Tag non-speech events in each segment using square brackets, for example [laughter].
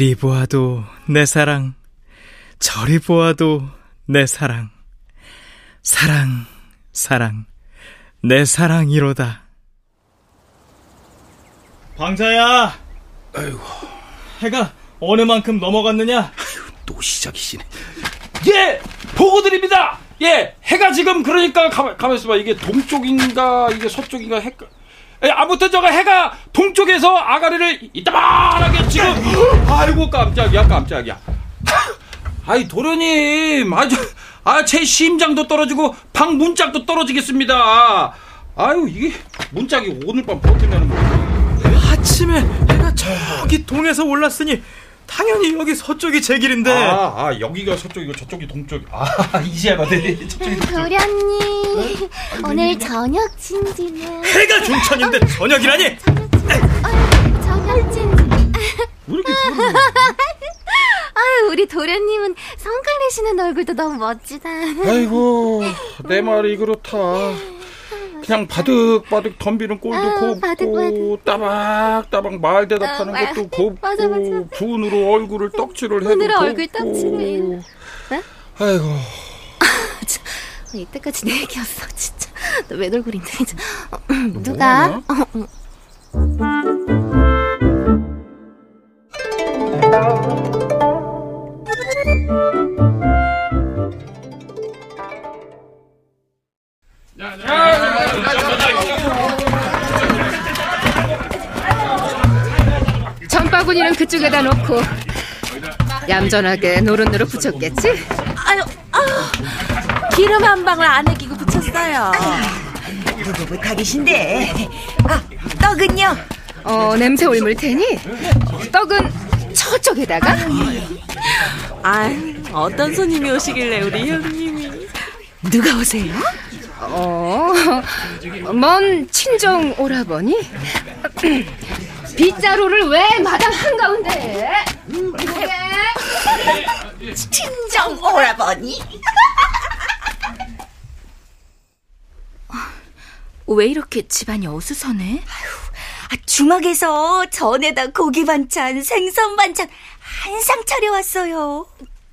이리 보아도 내 사랑 저리 보아도 내 사랑 사랑 사랑 내 사랑이로다 방자야 아이고 해가 어느 만큼 넘어갔느냐 또 시작이시네. 예! 보고 드립니다! 예! 해가 지금 그러니까 가만, 가만 있어 봐. 이게 동쪽인가, 이게 서쪽인가, 해 예, 아무튼 저가 해가 동쪽에서 아가리를 이따만하게 지금, [gasps] 아이고, 깜짝이야, 깜짝이야. [coughs] 아이, 도련님, 아주, 아, 제 심장도 떨어지고, 방 문짝도 떨어지겠습니다. 아유, 이게, 문짝이 오늘 밤 버티면 뭐. 아침에 해가 저기 동에서 올랐으니 당연히 여기 서쪽이 제 길인데. 아, 아, 여기가 서쪽이고 저쪽이 동쪽. 아, [laughs] 이제야 맞네. [laughs] 저쪽이 동쪽. 도련님 오늘 저녁 진지는 해가 중천인데 저녁이라니? 저녁 진지. 왜 이렇게 소리를 [laughs] 아유 우리 도련님은 성깔 내시는 얼굴도 너무 멋지다. 아이고 내 말이 그렇다 그냥 바득바득 덤비는 꼴도 아, 곱고 바득바득. 따박따박 말 대답하는 아, 것도 곱고 [laughs] 맞아, 맞아. 분으로 얼굴을 떡칠을 해도 분으로 얼굴 떡칠을. 네? 아이고 [laughs] 이때까지 내 얘기였어 진짜 얼굴인데 진짜 어, 누가 뭐하냐? 어, 어. 그쪽에다 놓고 얌전하게 노릇노릇 붙였겠지? 아유 아유 기름 한 방울 안 애기고 붙였어요 부부부탁이신데 아 떡은요? 어 냄새 올물 테니 떡은 저쪽에다가 아 어떤 손님이 오시길래 우리 형님이 누가 오세요? 어 먼 친정 오라버니 빗자루를 왜 마당 한가운데 그게 친정 오라버니 왜 이렇게 집안이 어수선해? 아, 주막에서 전에다 고기 반찬 생선 반찬 한상 차려왔어요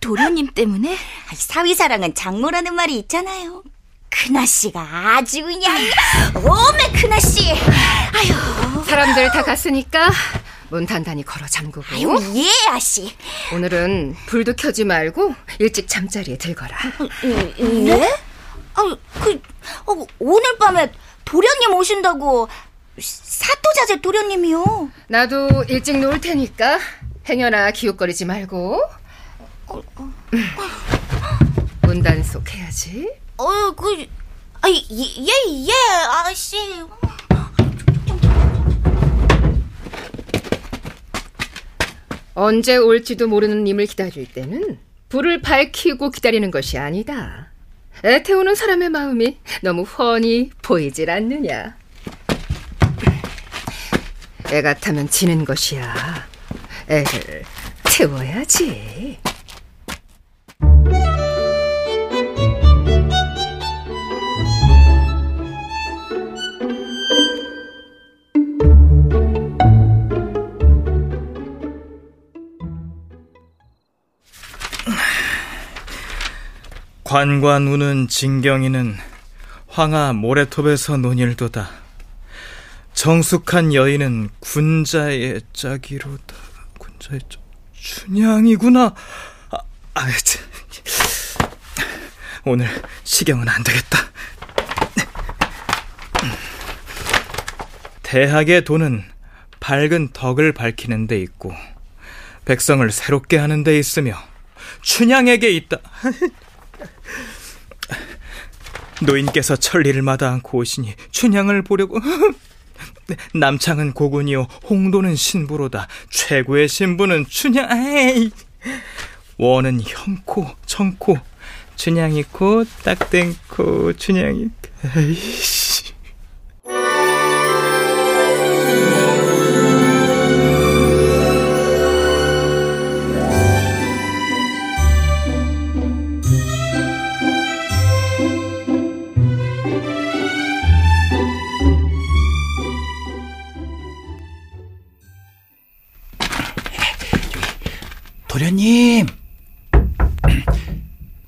도련님 때문에? 아, 사위사랑은 장모라는 말이 있잖아요 큰아씨가 아주 그냥 오메 큰아씨. 아유. 사람들 다 갔으니까 문 단단히 걸어 잠그고. 아유 예 아씨. 오늘은 불도 켜지 말고 일찍 잠자리에 들거라. 예? 아, 그 어, 오늘 밤에 도련님 오신다고 사또자제 도련님이요. 나도 일찍 놓을 테니까 행여나 기웃거리지 말고. 문 단속 해야지 어, 그, 아, 예, 예, 예, 아씨. 언제 올지도 모르는 님을 기다릴 때는 불을 밝히고 기다리는 것이 아니다. 애태우는 사람의 마음이 너무 훤히 보이질 않느냐. 애 같으면 지는 것이야. 애를 태워야지. 관관 우는 진경이는 황하 모래톱에서 논일도다. 정숙한 여인은 군자의 짝이로다. 군자의 짝. 춘향이구나. 아, 아, 참. 오늘 시경은 안 되겠다. 대학의 돈은 밝은 덕을 밝히는 데 있고 백성을 새롭게 하는 데 있으며 춘향에게 있다. [laughs] [laughs] 노인께서 천리를 마다 않고 오시니 춘향을 보려고. [laughs] 남창은 고군이요. 홍도는 신부로다. 최고의 신부는 춘향. 에이. 원은 형코 청코. 춘향이 코 딱된 코. 춘향이. 에이씨.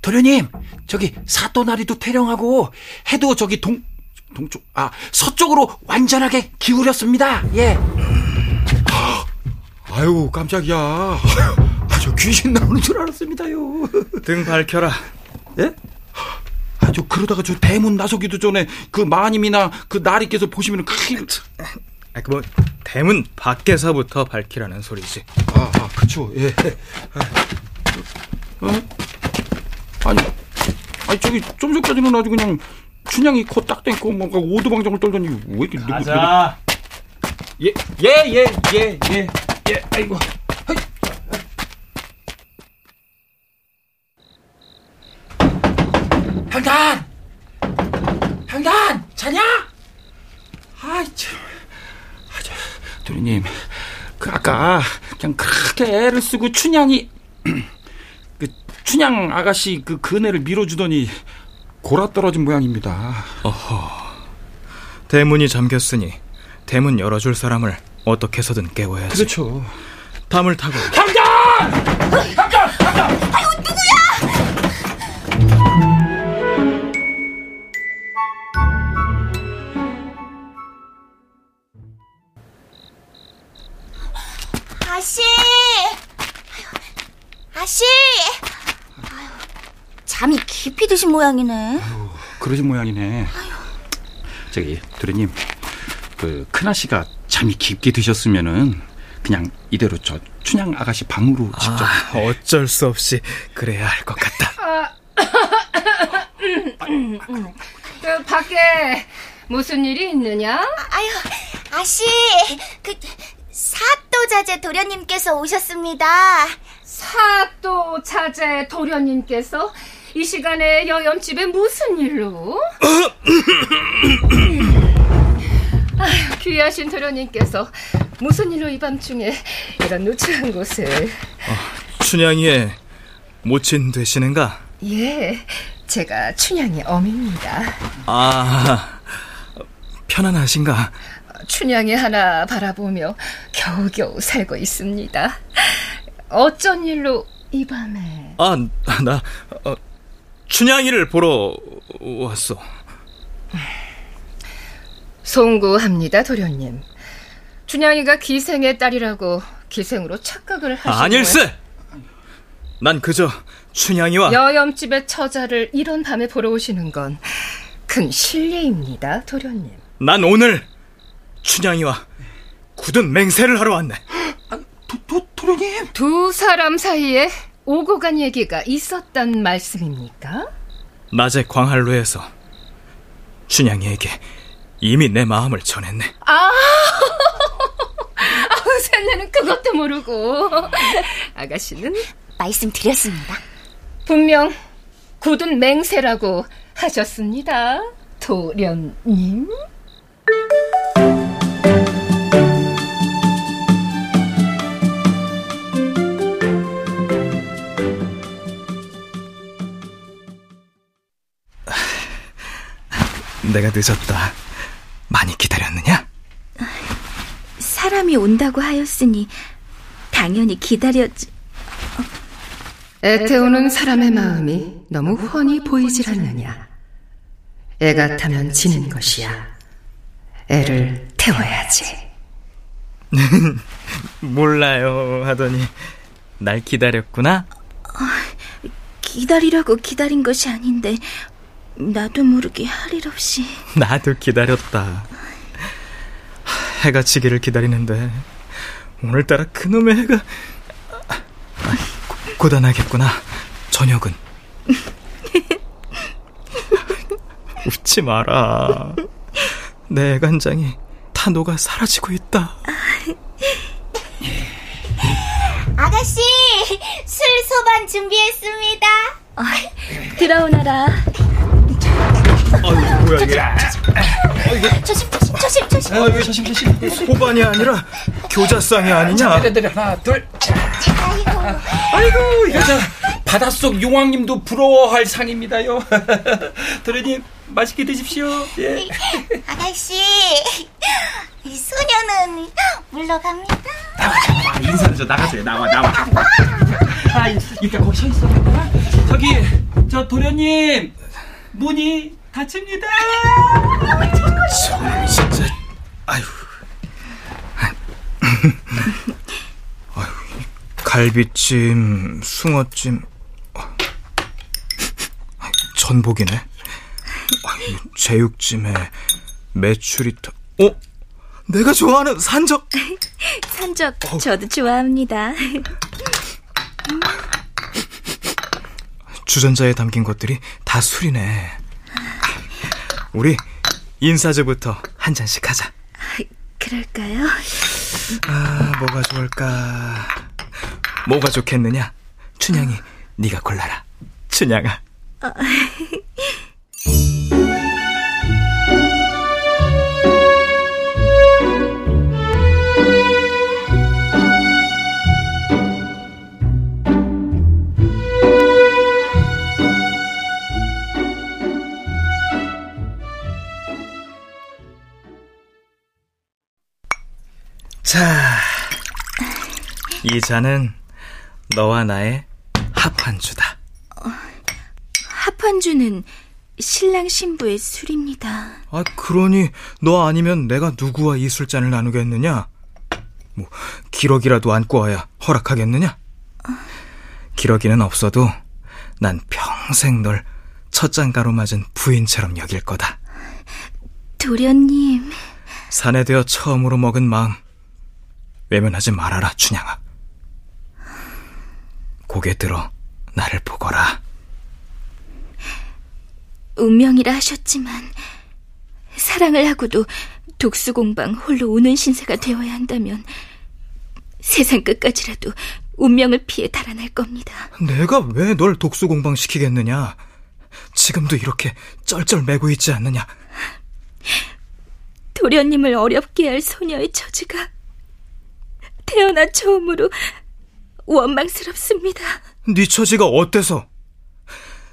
도련님! 저기 사또나리도 태령하고 해도 저기 동, 동쪽, 아, 서쪽으로 완전하게 기울였습니다. 예. [gasps] 아유, 깜짝이야. [laughs] 아주 귀신 나오는 줄 알았습니다요. [laughs] 등 밝혀라 예? 아주 그러다가 저 대문 나서기도 전에 그 마님이나 그 나리께서 보시면 큰일. 아, 그뭐 대문 밖에서부터 밝히라는 소리지 아, 아, 그쵸, 예. 어? 아니, 아니, 저기, 좀 전까지는 아주 그냥, 춘향이 코 딱 땡고, 뭔가 오두방정을 떨더니, 왜 이렇게 누구, 가자 예, 예, 예, 예, 예, 예, 아이고. 헤이. 향단! 향단! 자냐? 아이, 참. 아, 저, 도련님, 그, 아까, 그냥 그렇게 애를 쓰고 춘향이, 그, 춘향 아가씨 그 그네를 밀어주더니, 골아 떨어진 모양입니다. 대문이 잠겼으니 대문 열어줄 사람을 어떻게 해서든 깨워야지 그렇죠. 담을 타고 아씨! [laughs] 모양이네. 그러신 모양이네. 저기 도련님, 그 큰아씨가 잠이 깊게 드셨으면은 그냥 이대로 저 춘향 아가씨 방으로 직접. 아, 어쩔 수 없이 그래야 할 것 같다 [coughs] 그 밖에 무슨 일이 있느냐? 아유, 아씨! 그, 사또자제 도련님께서 오셨습니다. 사또 자제 도련님께서 이 시간에 여염집에 무슨 일로? 아휴, 귀하신 도련님께서 무슨 일로 이 밤중에 이런 누추한 곳을 춘향이의 모친 되시는가? 예, 제가 춘향의 어미입니다. 아 편안하신가? 춘향이 하나 바라보며 겨우겨우 살고 있습니다. 어쩐 일로 이 밤에 아 나 어, 춘향이를 보러 왔어 송구합니다, 도련님. 춘향이가 기생의 딸이라고 기생으로 착각을 하시고 아닐세 난 그저 춘향이와 여염집의 처자를 이런 밤에 보러 오시는 건 큰 실례입니다, 도련님. 난 오늘 춘향이와 굳은 맹세를 하러 왔네 도, 도, 도련님! 두 사람 사이에 오고 간 얘기가 있었단 말씀입니까? 낮에 광활로에서 춘향이에게 이미 내 마음을 전했네 아, [laughs] 셀레는 그것도 모르고. 아가씨는 말씀드렸습니다. 분명 굳은 맹세라고 하셨습니다. 도련님. 내가 늦었다. 많이 기다렸느냐? 사람이 온다고 하였으니 당연히 기다렸지. 애태우는 사람의 마음이 너무 훤히 보이질 않느냐. 애 같으면 지는 것이야. 애를 태워야지. [laughs] 몰라요 하더니 날 기다렸구나. 기다리라고 기다린 것이 아닌데 나도 모르게 할 일 없이 [laughs] 나도 기다렸다. 해가 지기를 기다리는데 오늘따라 그놈의 해가 아, 고- 고단하겠구나. 저녁은 [laughs] 웃지 마라. 내 간장이 다 녹아 사라지고 있다. 아가씨, 술 소반 준비했습니다. 들어오너라. 뭐야 이게? 조심, 조심, 조심, 조심. 아, 조심 조심. 소반이 아니라 교자상이 아니냐? 애들이 하나 둘. 아이고, 이거 저 바닷속 용왕님도 부러워할 상입니다요. [laughs] 도련님 맛있게 드십시오. 예. [laughs] 아가씨. 이 소녀는 물러갑니다. 아, 인사는 저 나가세요. 나와 나와. 아 일단 거기 서 있어. 저기 저 도련님 문이 닫힙니다. 저놈 진짜 아유 아유 갈비찜 숭어찜 어. 전복이네 아유, 제육찜에 메추리탕 어? 내가 좋아하는 산적 산적 저도 좋아합니다. 주전자에 담긴 것들이 다 술이네 우리 인사주부터 한 잔씩 하자 그럴까요? 아, 뭐가 좋을까? 뭐가 좋겠느냐? 춘향이 네가 골라라. 춘향아. [laughs] 자, 이 잔은 너와 나의 합한주다. 합한주는 신랑 신부의 술입니다. 아, 그러니 너 아니면 내가 누구와 이 술잔을 나누겠느냐? 뭐 기러기라도 안고 와야 허락하겠느냐? 기러기는 없어도 난 평생 널 첫장가로 맞은 부인처럼 여길 거다. 도련님, 산에 되어 처음으로 먹은 마음 외면하지 말아라 춘향아. 고개 들어 나를 보거라. 운명이라 하셨지만 사랑을 하고도 독수공방 홀로 우는 신세가 되어야 한다면 세상 끝까지라도 운명을 피해 달아날 겁니다. 내가 왜 널 독수공방 시키겠느냐? 지금도 이렇게 쩔쩔매고 있지 않느냐? 도련님을 어렵게 할 소녀의 처지가 태어나 처음으로 원망스럽습니다. 네 처지가 어때서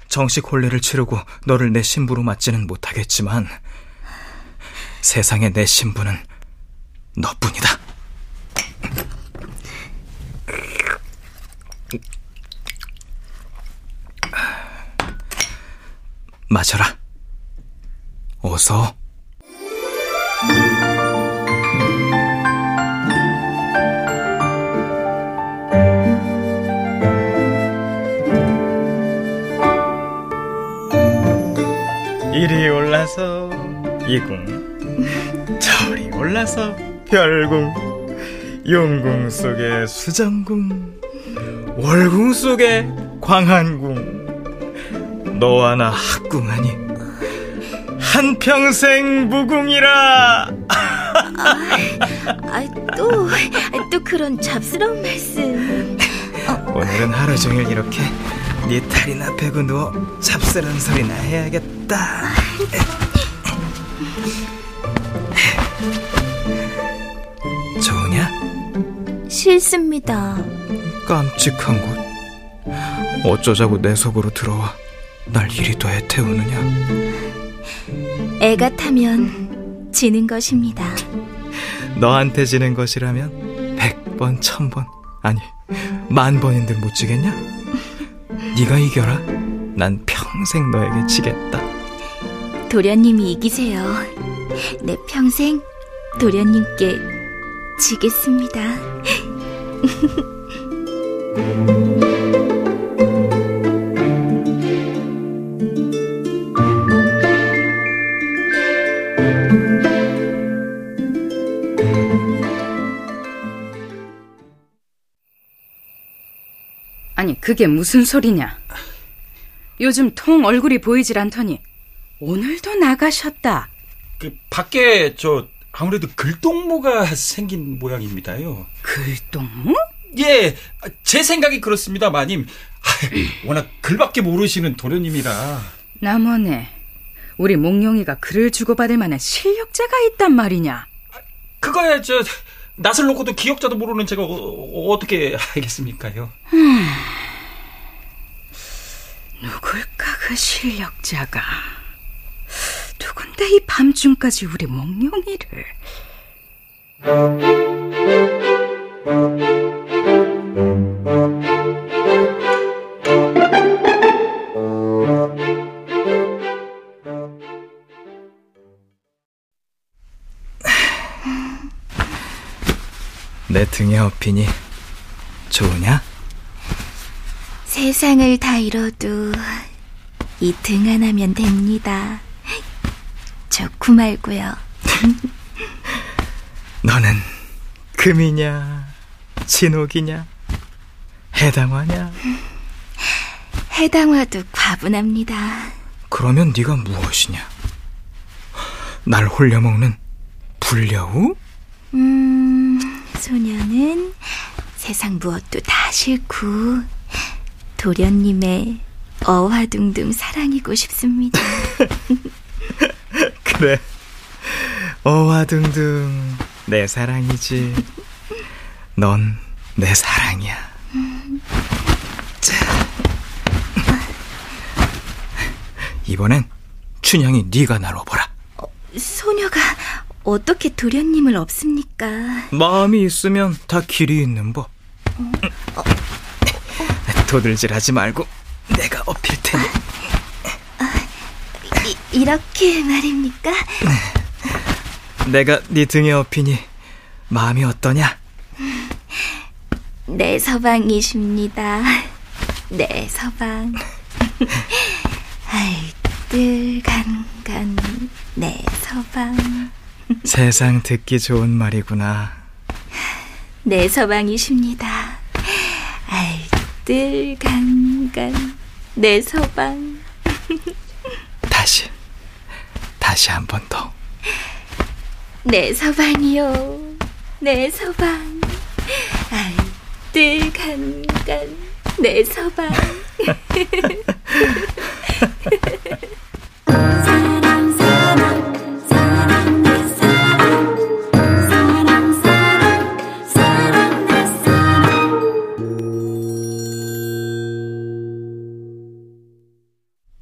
정식 혼례를 치르고 너를 내 신부로 맞지는 못하겠지만 세상에 내 신부는 너뿐이다 마셔라. 어서. 이리 올라서 이궁, 저리 올라서 별궁, 용궁 속에 수정궁, 월궁 속에 광한궁, 너와 나 학궁하니 한평생 무궁이라 아, 또, 또 그런 잡스러운 말씀. 오늘은 하루 종일 이렇게 네 다리나 베고 누워 잡스런 소리나 해야겠다. 좋으냐? 싫습니다. 깜찍한 곳. 어쩌자고 내 속으로 들어와 날 이리도 애태우느냐? 애가 타면 지는 것입니다. 너한테 지는 것이라면 백 번, 천 번, 아니 만 번인들 못 지겠냐? 네가 이겨라. 난 평생 너에게 지겠다. 도련님이 이기세요. 내 평생 도련님께 지겠습니다. [laughs] 그게 무슨 소리냐? 요즘 통 얼굴이 보이질 않더니 오늘도 나가셨다. 그 밖에 저 아무래도 글동무가 생긴 모양입니다요. 글동무? 예, 제 생각이 그렇습니다, 마님. 아, 워낙 글밖에 모르시는 도련님이라. 남원에 우리 몽룡이가 글을 주고받을 만한 실력자가 있단 말이냐? 그거야 저 낯을 놓고도 기억자도 모르는 제가 어, 떻게 알겠습니까요? 누굴까 그 실력자가? 누군데 이 밤중까지 우리 몽룡이를? 내 등에 업히니 좋으냐? 세상을 다 잃어도 이 등 하나면 됩니다. 좋고 말고요. [laughs] 너는 금이냐, 진옥이냐, 해당화냐? 해당화도 과분합니다. 그러면 네가 무엇이냐? 날 홀려먹는 불려우? 음, 소녀는 세상 무엇도 다 싫고 도련님의 어화둥둥 사랑이고 싶습니다. [laughs] 그래. 어와둥둥 내 사랑이지. 넌 내 사랑이야. 자. 이번엔 춘향이 네가 날 업어라. 소녀가 어떻게 도련님을 없습니까? 마음이 있으면 다 길이 있는 법. 도들질하지 말고 내가 업힐 테니. 이, 이렇게 말입니까? 내가 네 등에 업히니 마음이 어떠냐? 내 서방이십니다. 내 서방. 알뜰 간간 내 서방. 세상 듣기 좋은 말이구나. 내 서방이십니다. 알뜰 간간 내 서방. 다시, 다시 한 번 더. 내 서방이요. 내 서방. 알뜰 간간 내 서방. [laughs]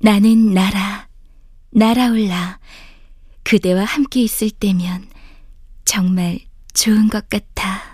나는 나라, 날아올라. 그대와 함께 있을 때면 정말 좋은 것 같아.